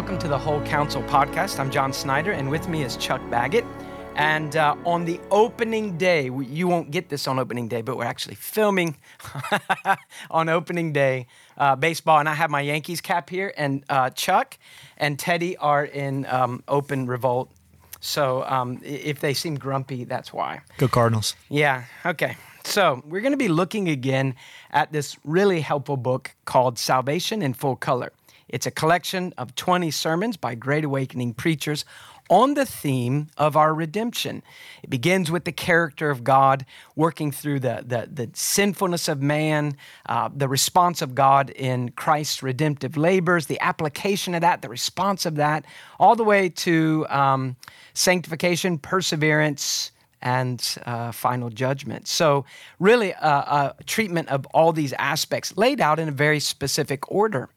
welcome to the Whole Counsel podcast. I'm John Snyder, and with me is Chuck Baggett. And uh, on the opening day, we, you won't get this on opening day, but we're actually filming on opening day uh, baseball. And I have my Yankees cap here, and uh, Chuck and Teddy are in um, open revolt. So um, if they seem grumpy, that's why. Go Cardinals. Yeah, okay. So we're going to be looking again at this really helpful book called Salvation in Full Color. It's a collection of 20 sermons by Great Awakening preachers on the theme of our redemption. It begins with the character of God, working through the, the, the sinfulness of man, uh, the response of God in Christ's redemptive labors, the application of that, the response of that, all the way to um, sanctification, perseverance, and uh, final judgment. So, really, uh, a treatment of all these aspects laid out in a very specific order.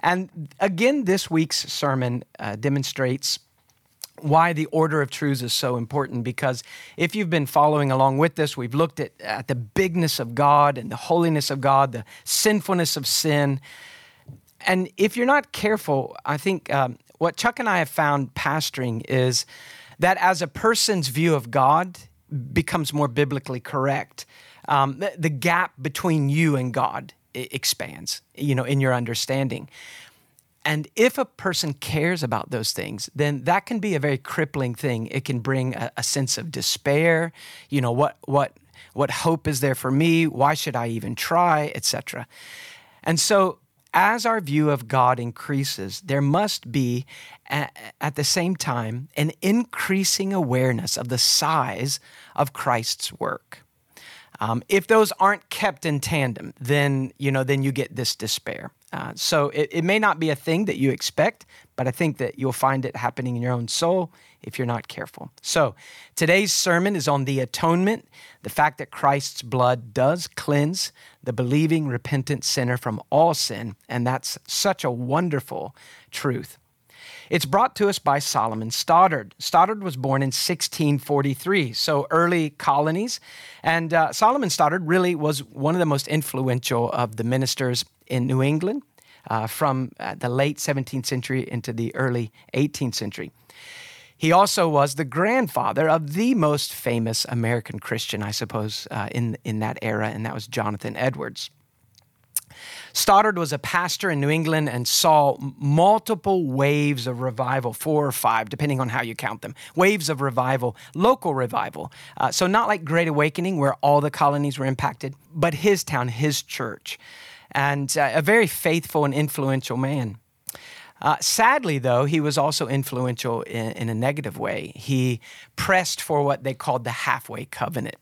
And again, this week's sermon uh, demonstrates why the order of truths is so important because if you've been following along with this, we've looked at, at the bigness of God and the holiness of God, the sinfulness of sin. And if you're not careful, I think um, what Chuck and I have found pastoring is that as a person's view of God becomes more biblically correct, um, the, the gap between you and God expands, you know, in your understanding. And if a person cares about those things, then that can be a very crippling thing. It can bring a, a, sense of despair. You know, what what what hope is there for me? Why should I even try, etc. And so as our view of God increases, there must be at the same time an increasing awareness of the size of Christ's work. Um, if those aren't kept in tandem, then you know then you get this despair. Uh, so it, it may not be a thing that you expect, but I think that you'll find it happening in your own soul if you're not careful. So today's sermon is on the atonement, the fact that Christ's blood does cleanse the believing, repentant sinner from all sin, and that's such a wonderful truth. It's brought to us by Solomon Stoddard. Stoddard was born in 1643, so early colonies. And uh, Solomon Stoddard really was one of the most influential of the ministers in New England uh, from uh, the late 17th century into the early 18th century. He also was the grandfather of the most famous American Christian, I suppose, uh, in, in that era, and that was Jonathan Edwards. Stoddard was a pastor in New England and saw multiple waves of revival, four or five, depending on how you count them. Waves of revival, local revival. Uh, so, not like Great Awakening, where all the colonies were impacted, but his town, his church. And uh, a very faithful and influential man. Uh, sadly, though, he was also influential in, in a negative way. He pressed for what they called the halfway covenant.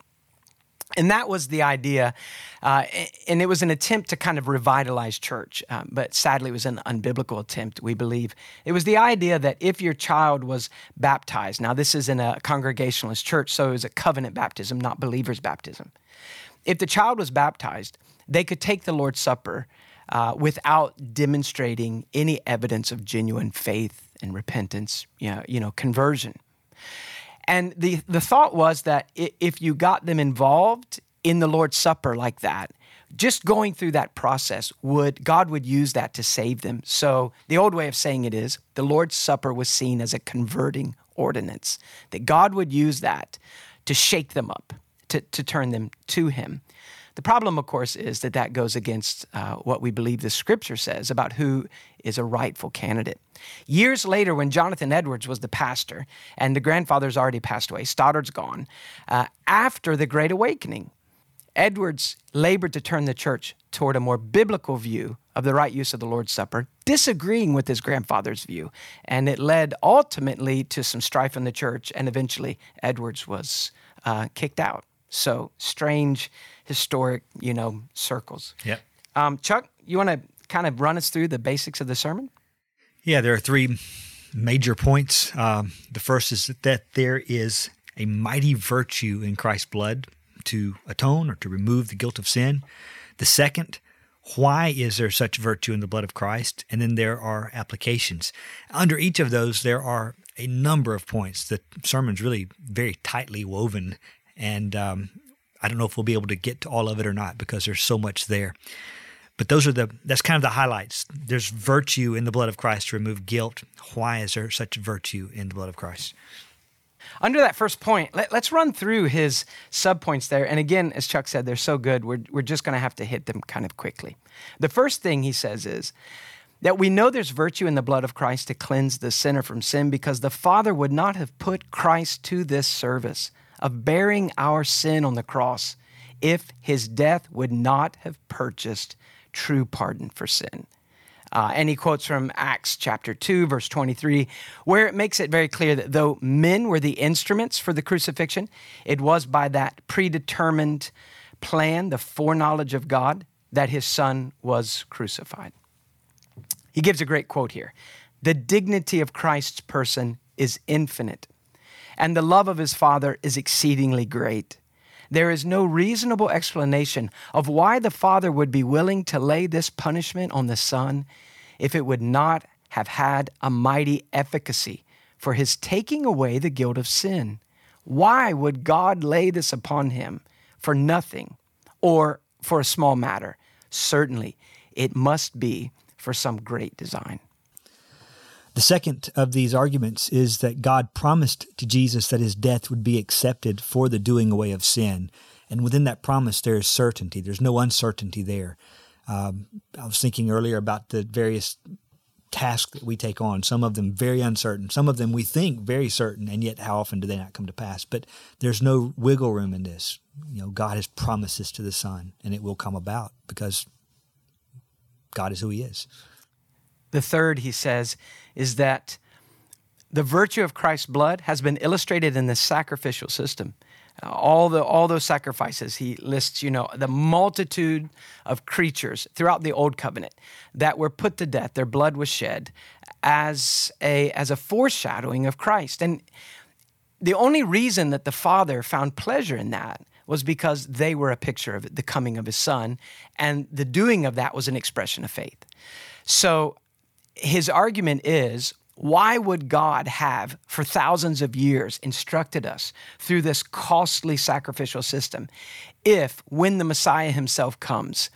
And that was the idea. Uh, and it was an attempt to kind of revitalize church, um, but sadly, it was an unbiblical attempt, we believe. It was the idea that if your child was baptized, now this is in a congregationalist church, so it was a covenant baptism, not believer's baptism. If the child was baptized, they could take the Lord's Supper uh, without demonstrating any evidence of genuine faith and repentance, you know, you know conversion. And the, the thought was that if you got them involved in the Lord's Supper like that, just going through that process would God would use that to save them. So the old way of saying it is the Lord's Supper was seen as a converting ordinance, that God would use that to shake them up, to, to turn them to Him. The problem, of course, is that that goes against uh, what we believe the scripture says about who is a rightful candidate. Years later, when Jonathan Edwards was the pastor and the grandfather's already passed away, Stoddard's gone, uh, after the Great Awakening, Edwards labored to turn the church toward a more biblical view of the right use of the Lord's Supper, disagreeing with his grandfather's view. And it led ultimately to some strife in the church, and eventually Edwards was uh, kicked out. So strange historic, you know, circles. Yeah. Um, Chuck, you want to kind of run us through the basics of the sermon? Yeah, there are three major points. Um, the first is that there is a mighty virtue in Christ's blood to atone or to remove the guilt of sin. The second, why is there such virtue in the blood of Christ? And then there are applications. Under each of those, there are a number of points. The sermon's really very tightly woven, and um, I don't know if we'll be able to get to all of it or not because there's so much there. But those are the that's kind of the highlights. There's virtue in the blood of Christ to remove guilt. Why is there such virtue in the blood of Christ? Under that first point, let, us run through his subpoints there. And again, as Chuck said, they're so good, we're, we're just going to have to hit them kind of quickly. The first thing he says is that we know there's virtue in the blood of Christ to cleanse the sinner from sin because the Father would not have put Christ to this service of bearing our sin on the cross if his death would not have purchased true pardon for sin. Uh, and he quotes from Acts chapter 2, verse 23, where it makes it very clear that though men were the instruments for the crucifixion, it was by that predetermined plan, the foreknowledge of God, that his son was crucified. He gives a great quote here The dignity of Christ's person is infinite, and the love of his Father is exceedingly great. There is no reasonable explanation of why the Father would be willing to lay this punishment on the Son if it would not have had a mighty efficacy for his taking away the guilt of sin. Why would God lay this upon him for nothing or for a small matter? Certainly, it must be for some great design. The second of these arguments is that God promised to Jesus that his death would be accepted for the doing away of sin. And within that promise, there is certainty. There's no uncertainty there. Um, I was thinking earlier about the various tasks that we take on, some of them very uncertain, some of them we think very certain, and yet how often do they not come to pass? But there's no wiggle room in this. You know, God has promised this to the Son, and it will come about because God is who He is. The third, he says, is that the virtue of Christ's blood has been illustrated in the sacrificial system. Uh, all the all those sacrifices he lists, you know, the multitude of creatures throughout the old covenant that were put to death, their blood was shed as a as a foreshadowing of Christ. And the only reason that the Father found pleasure in that was because they were a picture of the coming of his son, and the doing of that was an expression of faith. So his argument is why would God have, for thousands of years, instructed us through this costly sacrificial system if, when the Messiah himself comes,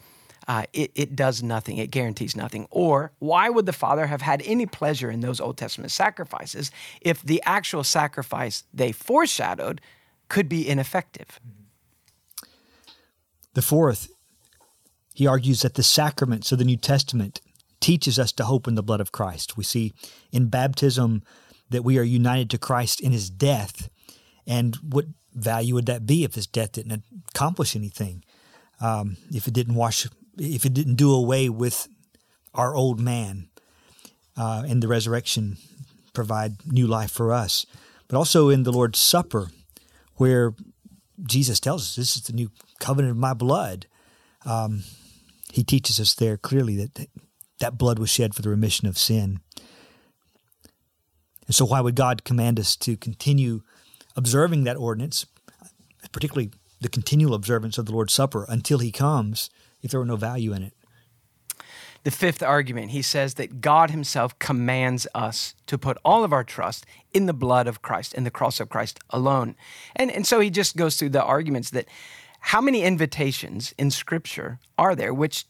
uh, it, it does nothing, it guarantees nothing? Or why would the Father have had any pleasure in those Old Testament sacrifices if the actual sacrifice they foreshadowed could be ineffective? The fourth, he argues that the sacraments of the New Testament teaches us to hope in the blood of Christ. We see in baptism that we are united to Christ in his death. And what value would that be if his death didn't accomplish anything? Um, if it didn't wash, if it didn't do away with our old man uh, and the resurrection provide new life for us. But also in the Lord's Supper, where Jesus tells us this is the new covenant of my blood. Um, he teaches us there clearly that that blood was shed for the remission of sin. And so, why would God command us to continue observing that ordinance, particularly the continual observance of the Lord's Supper until He comes, if there were no value in it? The fifth argument, he says that God Himself commands us to put all of our trust in the blood of Christ, in the cross of Christ alone. And, and so he just goes through the arguments that how many invitations in Scripture are there which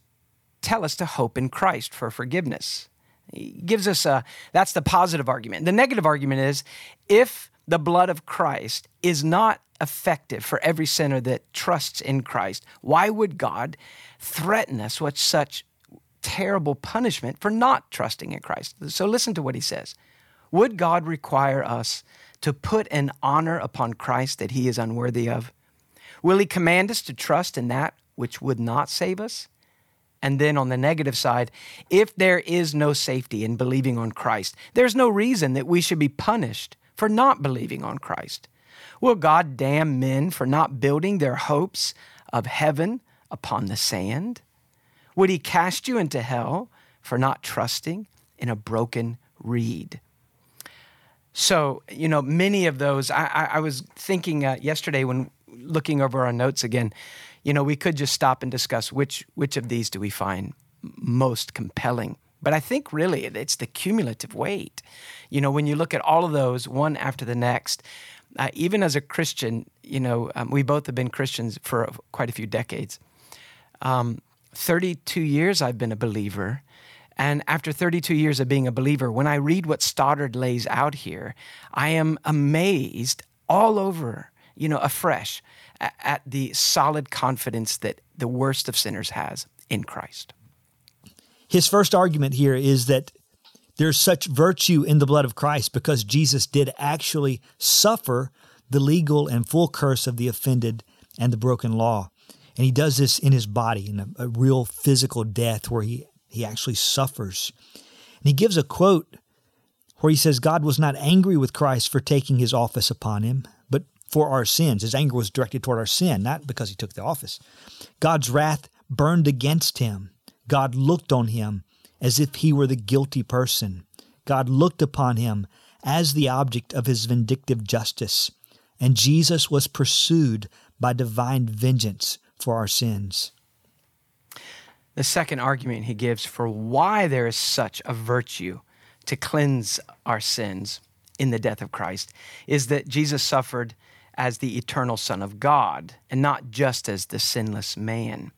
tell us to hope in Christ for forgiveness. He gives us a that's the positive argument. The negative argument is if the blood of Christ is not effective for every sinner that trusts in Christ, why would God threaten us with such terrible punishment for not trusting in Christ? So listen to what he says. Would God require us to put an honor upon Christ that he is unworthy of? Will he command us to trust in that which would not save us? And then on the negative side, if there is no safety in believing on Christ, there's no reason that we should be punished for not believing on Christ. Will God damn men for not building their hopes of heaven upon the sand? Would he cast you into hell for not trusting in a broken reed? So, you know, many of those, I, I, I was thinking uh, yesterday when looking over our notes again, you know, we could just stop and discuss which which of these do we find most compelling. But I think really it's the cumulative weight. You know, when you look at all of those one after the next, uh, even as a Christian, you know, um, we both have been Christians for quite a few decades. Um, 32 years I've been a believer. And after 32 years of being a believer, when I read what Stoddard lays out here, I am amazed all over, you know, afresh at, the solid confidence that the worst of sinners has in Christ. His first argument here is that there's such virtue in the blood of Christ because Jesus did actually suffer the legal and full curse of the offended and the broken law. And he does this in his body, in a, a real physical death where he, he actually suffers. And he gives a quote where he says, God was not angry with Christ for taking his office upon him, for our sins. His anger was directed toward our sin, not because he took the office. God's wrath burned against him. God looked on him as if he were the guilty person. God looked upon him as the object of his vindictive justice. And Jesus was pursued by divine vengeance for our sins. The second argument he gives for why there is such a virtue to cleanse our sins in the death of Christ is that Jesus suffered as the eternal Son of God and not just as the sinless man.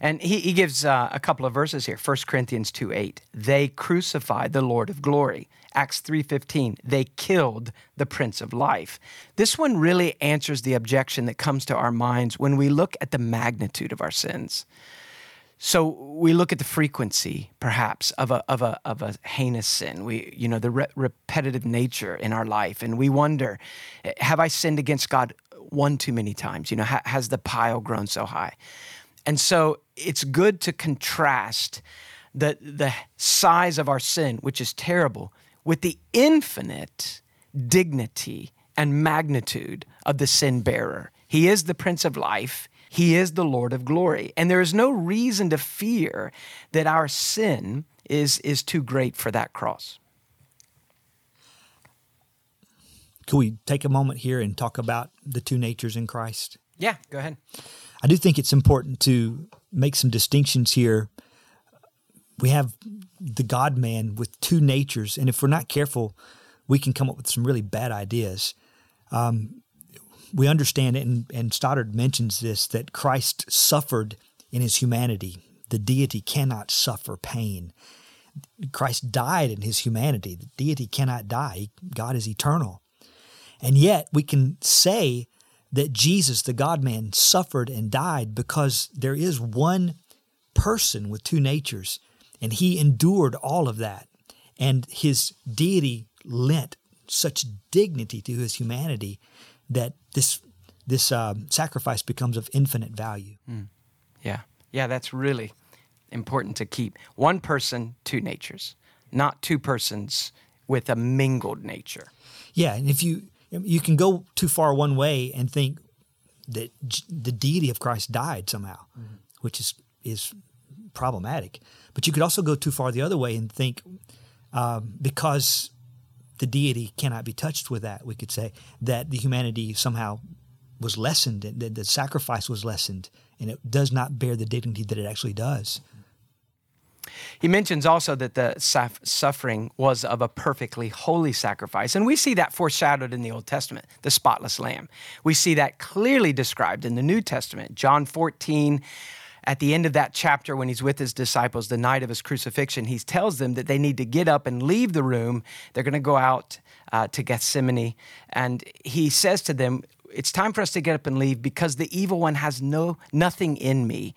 And he, he gives uh, a couple of verses here 1 Corinthians 2 8. They crucified the Lord of glory. Acts 3:15, they killed the prince of life. This one really answers the objection that comes to our minds when we look at the magnitude of our sins. So we look at the frequency, perhaps, of a, of a, of a heinous sin. We, you know, the re- repetitive nature in our life, and we wonder, have I sinned against God one too many times? You know, ha- has the pile grown so high? And so it's good to contrast the the size of our sin, which is terrible, with the infinite dignity and magnitude of the sin bearer. He is the Prince of Life. He is the Lord of glory. And there is no reason to fear that our sin is, is too great for that cross. Could we take a moment here and talk about the two natures in Christ? Yeah, go ahead. I do think it's important to make some distinctions here. We have the God man with two natures, and if we're not careful, we can come up with some really bad ideas. Um, we understand and, and Stoddard mentions this that Christ suffered in his humanity. The deity cannot suffer pain. Christ died in his humanity. The deity cannot die. God is eternal. And yet we can say that Jesus, the God man, suffered and died because there is one person with two natures, and he endured all of that. And his deity lent such dignity to his humanity that this this uh, sacrifice becomes of infinite value. Mm. Yeah, yeah, that's really important to keep. One person, two natures, not two persons with a mingled nature. Yeah, and if you you can go too far one way and think that the deity of Christ died somehow, mm-hmm. which is is problematic. But you could also go too far the other way and think um, because the deity cannot be touched with that, we could say that the humanity somehow was lessened, and that the sacrifice was lessened, and it does not bear the dignity that it actually does. He mentions also that the suffering was of a perfectly holy sacrifice. And we see that foreshadowed in the Old Testament, the spotless lamb. We see that clearly described in the New Testament. John 14, at the end of that chapter, when he's with his disciples the night of his crucifixion, he tells them that they need to get up and leave the room. They're going to go out uh, to Gethsemane. And he says to them, It's time for us to get up and leave because the evil one has no nothing in me.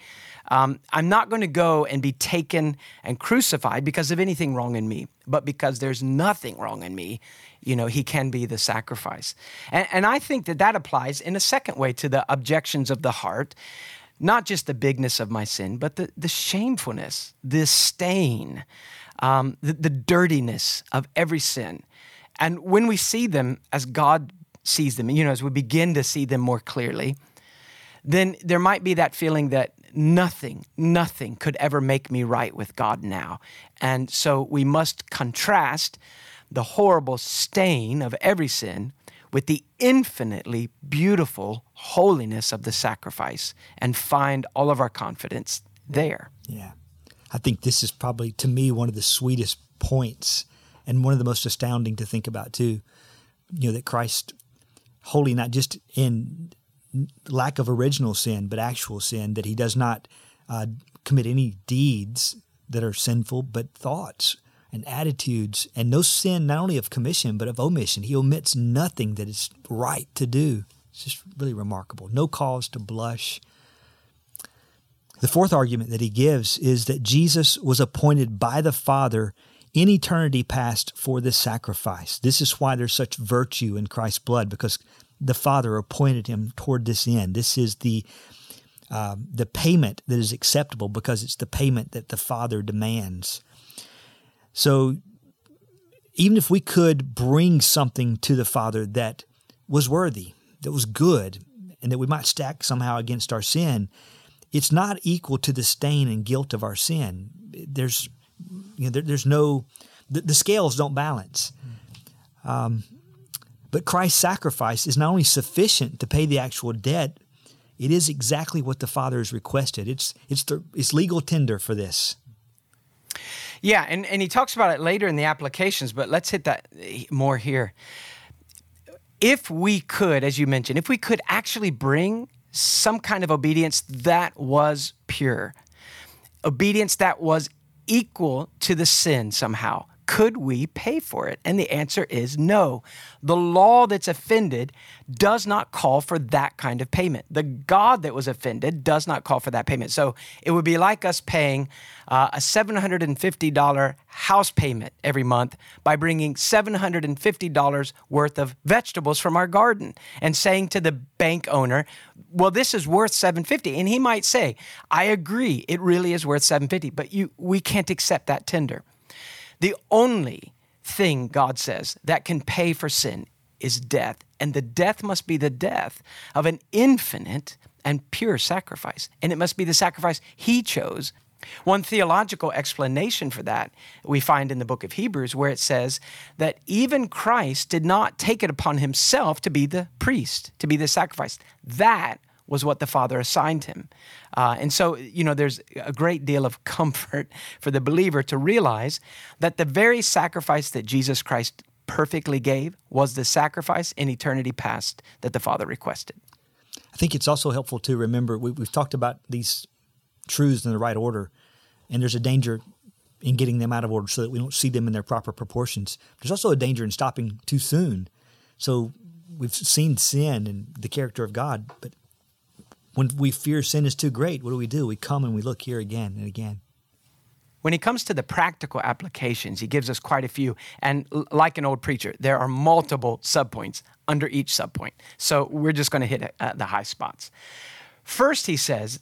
Um, I'm not going to go and be taken and crucified because of anything wrong in me, but because there's nothing wrong in me, you know, he can be the sacrifice. And, and I think that that applies in a second way to the objections of the heart not just the bigness of my sin, but the, the shamefulness, the stain, um, the, the dirtiness of every sin. And when we see them as God sees them, you know, as we begin to see them more clearly, then there might be that feeling that nothing, nothing could ever make me right with God now. And so we must contrast the horrible stain of every sin with the infinitely beautiful holiness of the sacrifice and find all of our confidence there. Yeah. I think this is probably, to me, one of the sweetest points and one of the most astounding to think about, too. You know, that Christ, holy not just in lack of original sin, but actual sin, that he does not uh, commit any deeds that are sinful, but thoughts and attitudes, and no sin not only of commission but of omission. He omits nothing that is right to do. It's just really remarkable. No cause to blush. The fourth argument that he gives is that Jesus was appointed by the Father in eternity past for this sacrifice. This is why there's such virtue in Christ's blood, because the Father appointed him toward this end. This is the uh, the payment that is acceptable because it's the payment that the Father demands. So, even if we could bring something to the Father that was worthy, that was good, and that we might stack somehow against our sin, it's not equal to the stain and guilt of our sin. There's, you know, there, there's no, the, the, scales don't balance. Um, but Christ's sacrifice is not only sufficient to pay the actual debt, it is exactly what the Father has requested. It's it's the it's legal tender for this. Yeah, and, and he talks about it later in the applications, but let's hit that eh, more here. If we could, as you mentioned, if we could actually bring some kind of obedience that was pure, obedience that was equal to the sin somehow, could we pay for it? And the answer is no. The law that's offended does not call for that kind of payment. The God that was offended does not call for that payment. So it would be like us paying uh, a $750 house payment every month by bringing $750 worth of vegetables from our garden and saying to the bank owner, well, this is worth 750 And he might say, I agree, it really is worth 750 but you, we can't accept that tender. The only thing God says that can pay for sin is death, and the death must be the death of an infinite and pure sacrifice, and it must be the sacrifice He chose. One theological explanation for that we find in the book of Hebrews, where it says that even Christ did not take it upon himself to be the priest, to be the sacrifice. That was what the Father assigned him. Uh, and so, you know, there's a great deal of comfort for the believer to realize that the very sacrifice that Jesus Christ perfectly gave was the sacrifice in eternity past that the Father requested. I think it's also helpful to remember we, have talked about these truths in the right order, and there's a danger in getting them out of order so that we don't see them in their proper proportions. There's also a danger in stopping too soon. So we've seen sin and the character of God, but when we fear sin is too great, what do we do? We come and we look here again and again. When he comes to the practical applications, he gives us quite a few. And like an old preacher, there are multiple subpoints under each subpoint. So we're just going to hit uh, the high spots. First, he says,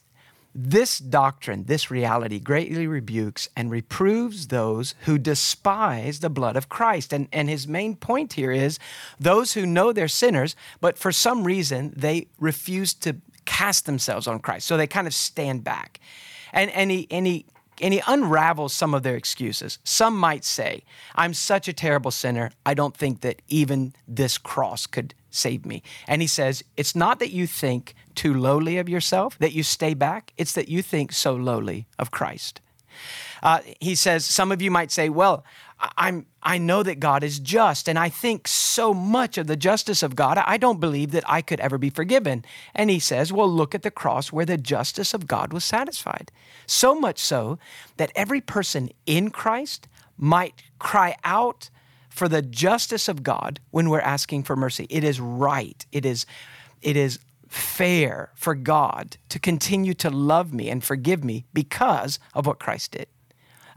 this doctrine, this reality, greatly rebukes and reproves those who despise the blood of Christ. And, and his main point here is those who know they're sinners, but for some reason they refuse to cast themselves on Christ. So they kind of stand back. And, and, he, and, he, and he unravels some of their excuses. Some might say, I'm such a terrible sinner, I don't think that even this cross could save me. And he says, It's not that you think too lowly of yourself, that you stay back, it's that you think so lowly of Christ. Uh, he says, Some of you might say, Well, I'm, I know that God is just, and I think so much of the justice of God, I don't believe that I could ever be forgiven. And he says, Well, look at the cross where the justice of God was satisfied. So much so that every person in Christ might cry out for the justice of God when we're asking for mercy. It is right. It is, it is fair for God to continue to love me and forgive me because of what Christ did.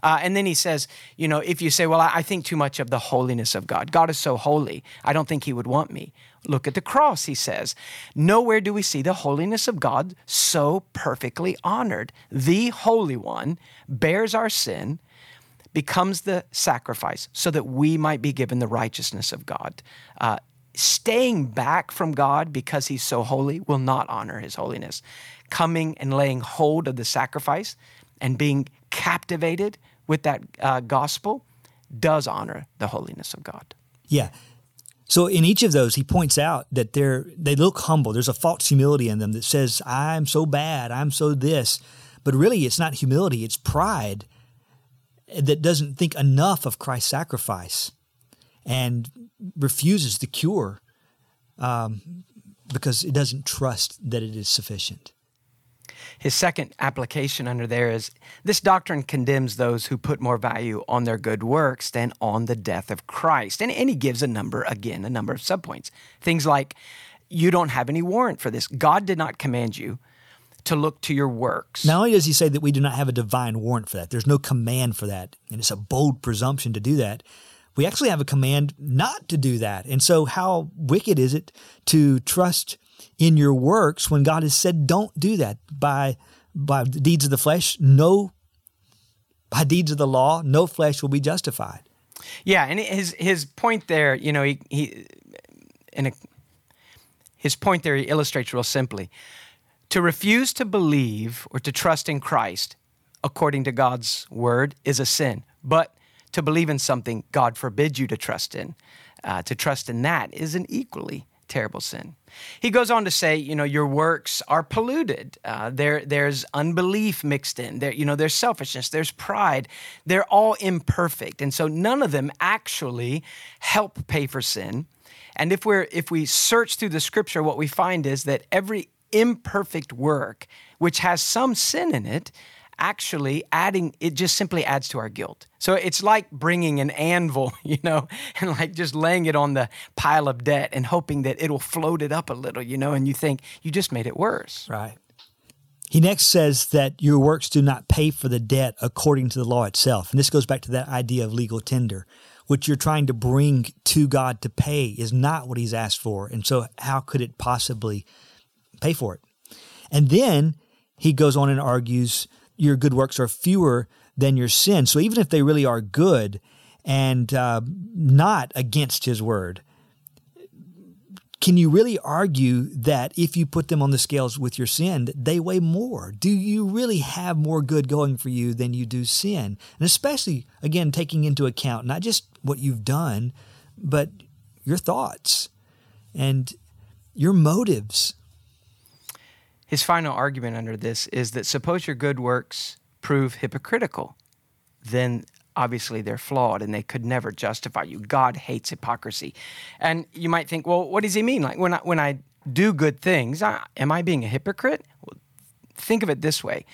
Uh, and then he says, you know, if you say, well, I, think too much of the holiness of God, God is so holy, I don't think he would want me. Look at the cross, he says. Nowhere do we see the holiness of God so perfectly honored. The Holy One bears our sin, becomes the sacrifice so that we might be given the righteousness of God. Uh, staying back from God because he's so holy will not honor his holiness. Coming and laying hold of the sacrifice and being captivated with that uh, gospel does honor the holiness of God. Yeah. So in each of those, he points out that they're they look humble. There's a false humility in them that says, "I'm so bad, I'm so this," but really, it's not humility; it's pride that doesn't think enough of Christ's sacrifice and refuses the cure um, because it doesn't trust that it is sufficient. His second application under there is this doctrine condemns those who put more value on their good works than on the death of Christ. And, and he gives a number, again, a number of subpoints. Things like, you don't have any warrant for this. God did not command you to look to your works. Not only does he say that we do not have a divine warrant for that, there's no command for that, and it's a bold presumption to do that. We actually have a command not to do that. And so, how wicked is it to trust in your works when God has said, don't do that by, by deeds of the flesh? No, by deeds of the law, no flesh will be justified. Yeah, and his his point there, you know, he, he in a, his point there he illustrates real simply. To refuse to believe or to trust in Christ according to God's word is a sin. But to believe in something God forbids you to trust in, uh, to trust in that is an equally terrible sin. He goes on to say, you know, your works are polluted. Uh, there, there's unbelief mixed in. There, you know, there's selfishness. There's pride. They're all imperfect, and so none of them actually help pay for sin. And if we're if we search through the Scripture, what we find is that every imperfect work, which has some sin in it, actually adding it just simply adds to our guilt. So it's like bringing an anvil, you know, and like just laying it on the pile of debt and hoping that it'll float it up a little, you know, and you think you just made it worse. Right. He next says that your works do not pay for the debt according to the law itself. And this goes back to that idea of legal tender. What you're trying to bring to God to pay is not what he's asked for. And so how could it possibly pay for it? And then he goes on and argues your good works are fewer than your sin. So even if they really are good and uh, not against his word, can you really argue that if you put them on the scales with your sin, they weigh more? Do you really have more good going for you than you do sin? And especially, again, taking into account not just what you've done, but your thoughts and your motives. His final argument under this is that suppose your good works prove hypocritical, then obviously they're flawed and they could never justify you. God hates hypocrisy. And you might think, well, what does he mean? Like when I, when I do good things, I, am I being a hypocrite? Well, think of it this way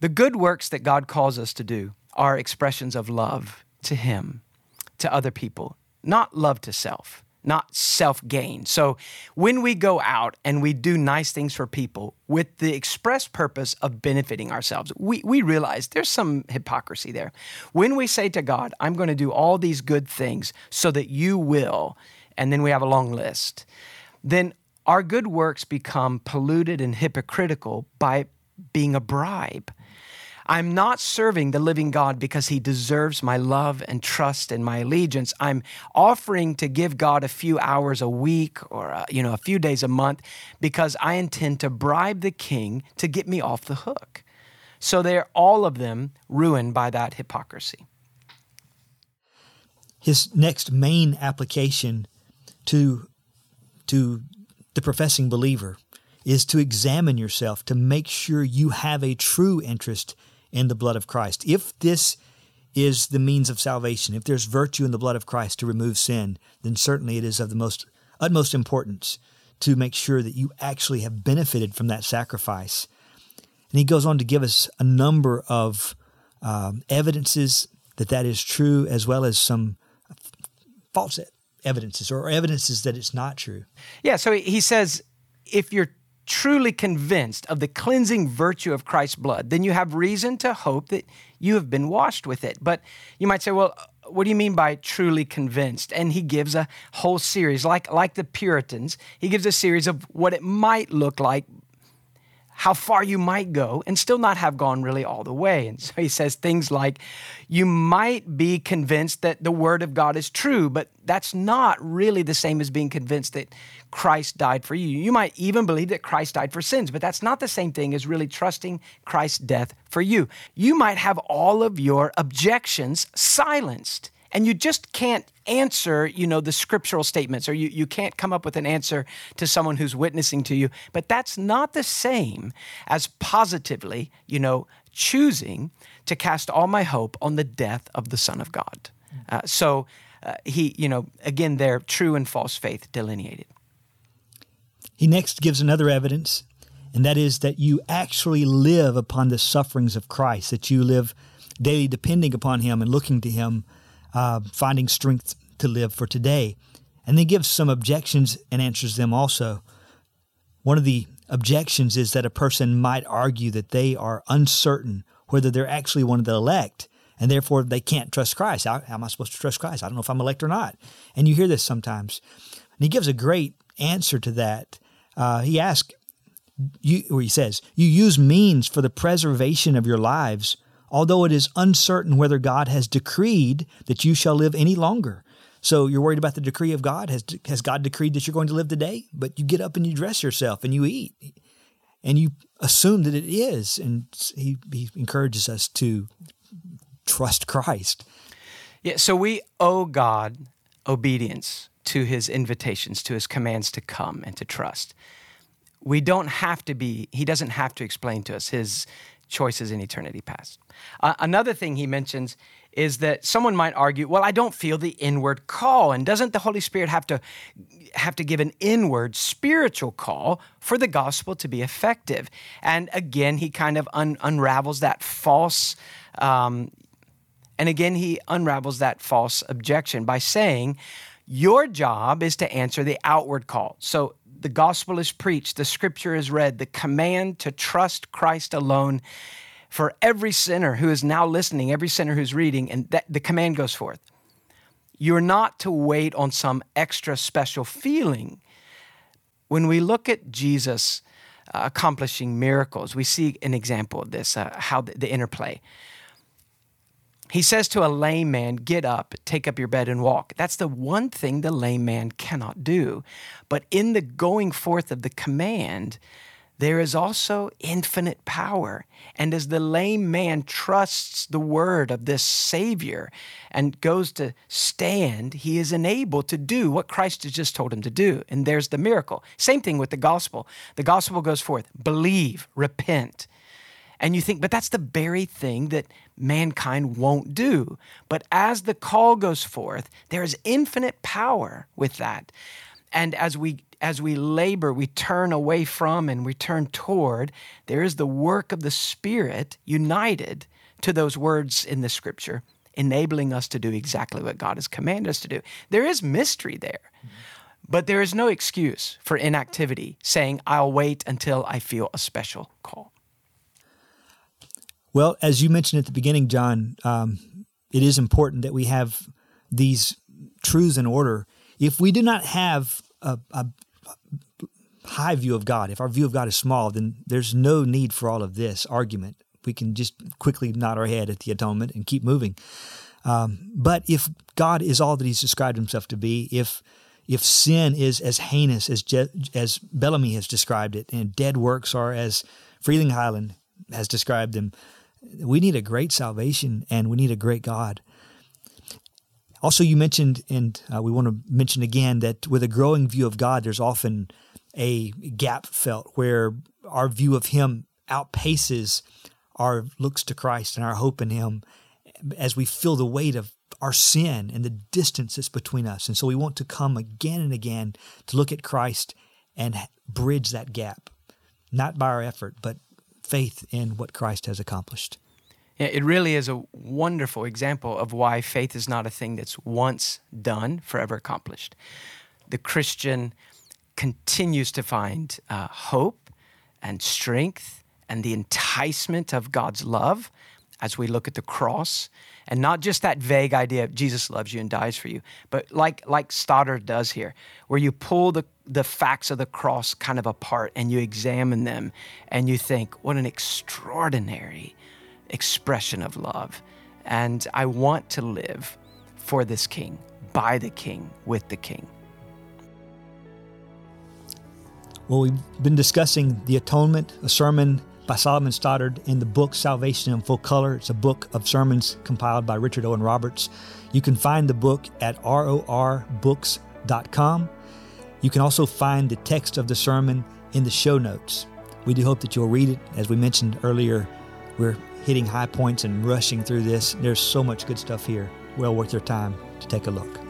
the good works that God calls us to do are expressions of love to Him, to other people, not love to self not self gain. So when we go out and we do nice things for people with the express purpose of benefiting ourselves, we, we realize there's some hypocrisy there. When we say to God, I'm going to do all these good things so that you will, and then we have a long list, then our good works become polluted and hypocritical by being a bribe. I'm not serving the living God because he deserves my love and trust and my allegiance. I'm offering to give God a few hours a week or uh, you know a few days a month because I intend to bribe the king to get me off the hook. So they're all of them ruined by that hypocrisy. His next main application to to the professing believer is to examine yourself to make sure you have a true interest in the blood of Christ. If this is the means of salvation, if there's virtue in the blood of Christ to remove sin, then certainly it is of the most utmost importance to make sure that you actually have benefited from that sacrifice. And he goes on to give us a number of um, evidences that that is true, as well as some false evidences or evidences that it's not true. Yeah, so he says if you're truly convinced of the cleansing virtue of Christ's blood, then you have reason to hope that you have been washed with it. But you might say, well, what do you mean by truly convinced? And he gives a whole series, like, like the Puritans, he gives a series of what it might look like how far you might go and still not have gone really all the way. And so he says things like, you might be convinced that the word of God is true, but that's not really the same as being convinced that Christ died for you. You might even believe that Christ died for sins, but that's not the same thing as really trusting Christ's death for you. You might have all of your objections silenced and you just can't answer you know the scriptural statements or you, you can't come up with an answer to someone who's witnessing to you. But that's not the same as positively you know choosing to cast all my hope on the death of the son of god. Uh, so uh, he you know again there true and false faith delineated. He next gives another evidence and that is that you actually live upon the sufferings of Christ, that you live daily depending upon Him and looking to Him, uh, finding strength to live for today. And then gives some objections and answers them also. One of the objections is that a person might argue that they are uncertain whether they're actually one of the elect, and therefore they can't trust Christ. How, how am I supposed to trust Christ? I don't know if I'm elect or not. And you hear this sometimes. And he gives a great answer to that. Uh, he asks, you, or he says, You use means for the preservation of your lives, although it is uncertain whether God has decreed that you shall live any longer. So you're worried about the decree of God. Has, has God decreed that you're going to live today? But you get up and you dress yourself and you eat and you assume that it is. And he, he encourages us to trust Christ. Yeah, so we owe God obedience to his invitations, to his commands to come and to trust. We don't have to be, he doesn't have to explain to us his choices in eternity past. Uh, another thing he mentions is that someone might argue, well, I don't feel the inward call. And doesn't the Holy Spirit have to have to give an inward spiritual call for the gospel to be effective? And again, he kind of un- unravels that false um, and again, he unravels that false objection by saying, Your job is to answer the outward call. So the gospel is preached, the scripture is read, the command to trust Christ alone for every sinner who is now listening, every sinner who's reading, and that, the command goes forth. You're not to wait on some extra special feeling. When we look at Jesus uh, accomplishing miracles, we see an example of this, uh, how the, the interplay. He says to a lame man, Get up, take up your bed, and walk. That's the one thing the lame man cannot do. But in the going forth of the command, there is also infinite power. And as the lame man trusts the word of this Savior and goes to stand, he is enabled to do what Christ has just told him to do. And there's the miracle. Same thing with the gospel. The gospel goes forth believe, repent. And you think, but that's the very thing that mankind won't do. But as the call goes forth, there is infinite power with that. And as we as we labor, we turn away from and we turn toward, there is the work of the Spirit united to those words in the scripture, enabling us to do exactly what God has commanded us to do. There is mystery there. Mm-hmm. But there is no excuse for inactivity, saying, I'll wait until I feel a special call. Well, as you mentioned at the beginning, John, um, it is important that we have these truths in order. If we do not have a, a, high view of God, if our view of God is small, then there's no need for all of this argument. We can just quickly nod our head at the atonement and keep moving. Um, but if God is all that He's described Himself to be, if if sin is as heinous as Je- as Bellamy has described it, and dead works are as Frelinghuysen has described them, we need a great salvation and we need a great God. Also, you mentioned, and uh, we want to mention again, that with a growing view of God, there's often a gap felt where our view of Him outpaces our looks to Christ and our hope in Him as we feel the weight of our sin and the distance that's between us. And so we want to come again and again to look at Christ and bridge that gap, not by our effort, but faith in what Christ has accomplished. Yeah, it really is a wonderful example of why faith is not a thing that's once done, forever accomplished. The Christian continues to find uh, hope and strength and the enticement of God's love as we look at the cross and not just that vague idea of Jesus loves you and dies for you, but like like Stoddard does here, where you pull the the facts of the cross kind of apart and you examine them and you think, what an extraordinary expression of love. And I want to live for this king, by the king, with the king. Well, we've been discussing the atonement, a sermon by Solomon Stoddard in the book Salvation in Full Color. It's a book of sermons compiled by Richard Owen Roberts. You can find the book at rorbooks.com. You can also find the text of the sermon in the show notes. We do hope that you'll read it. As we mentioned earlier, we're hitting high points and rushing through this. There's so much good stuff here. Well worth your time to take a look.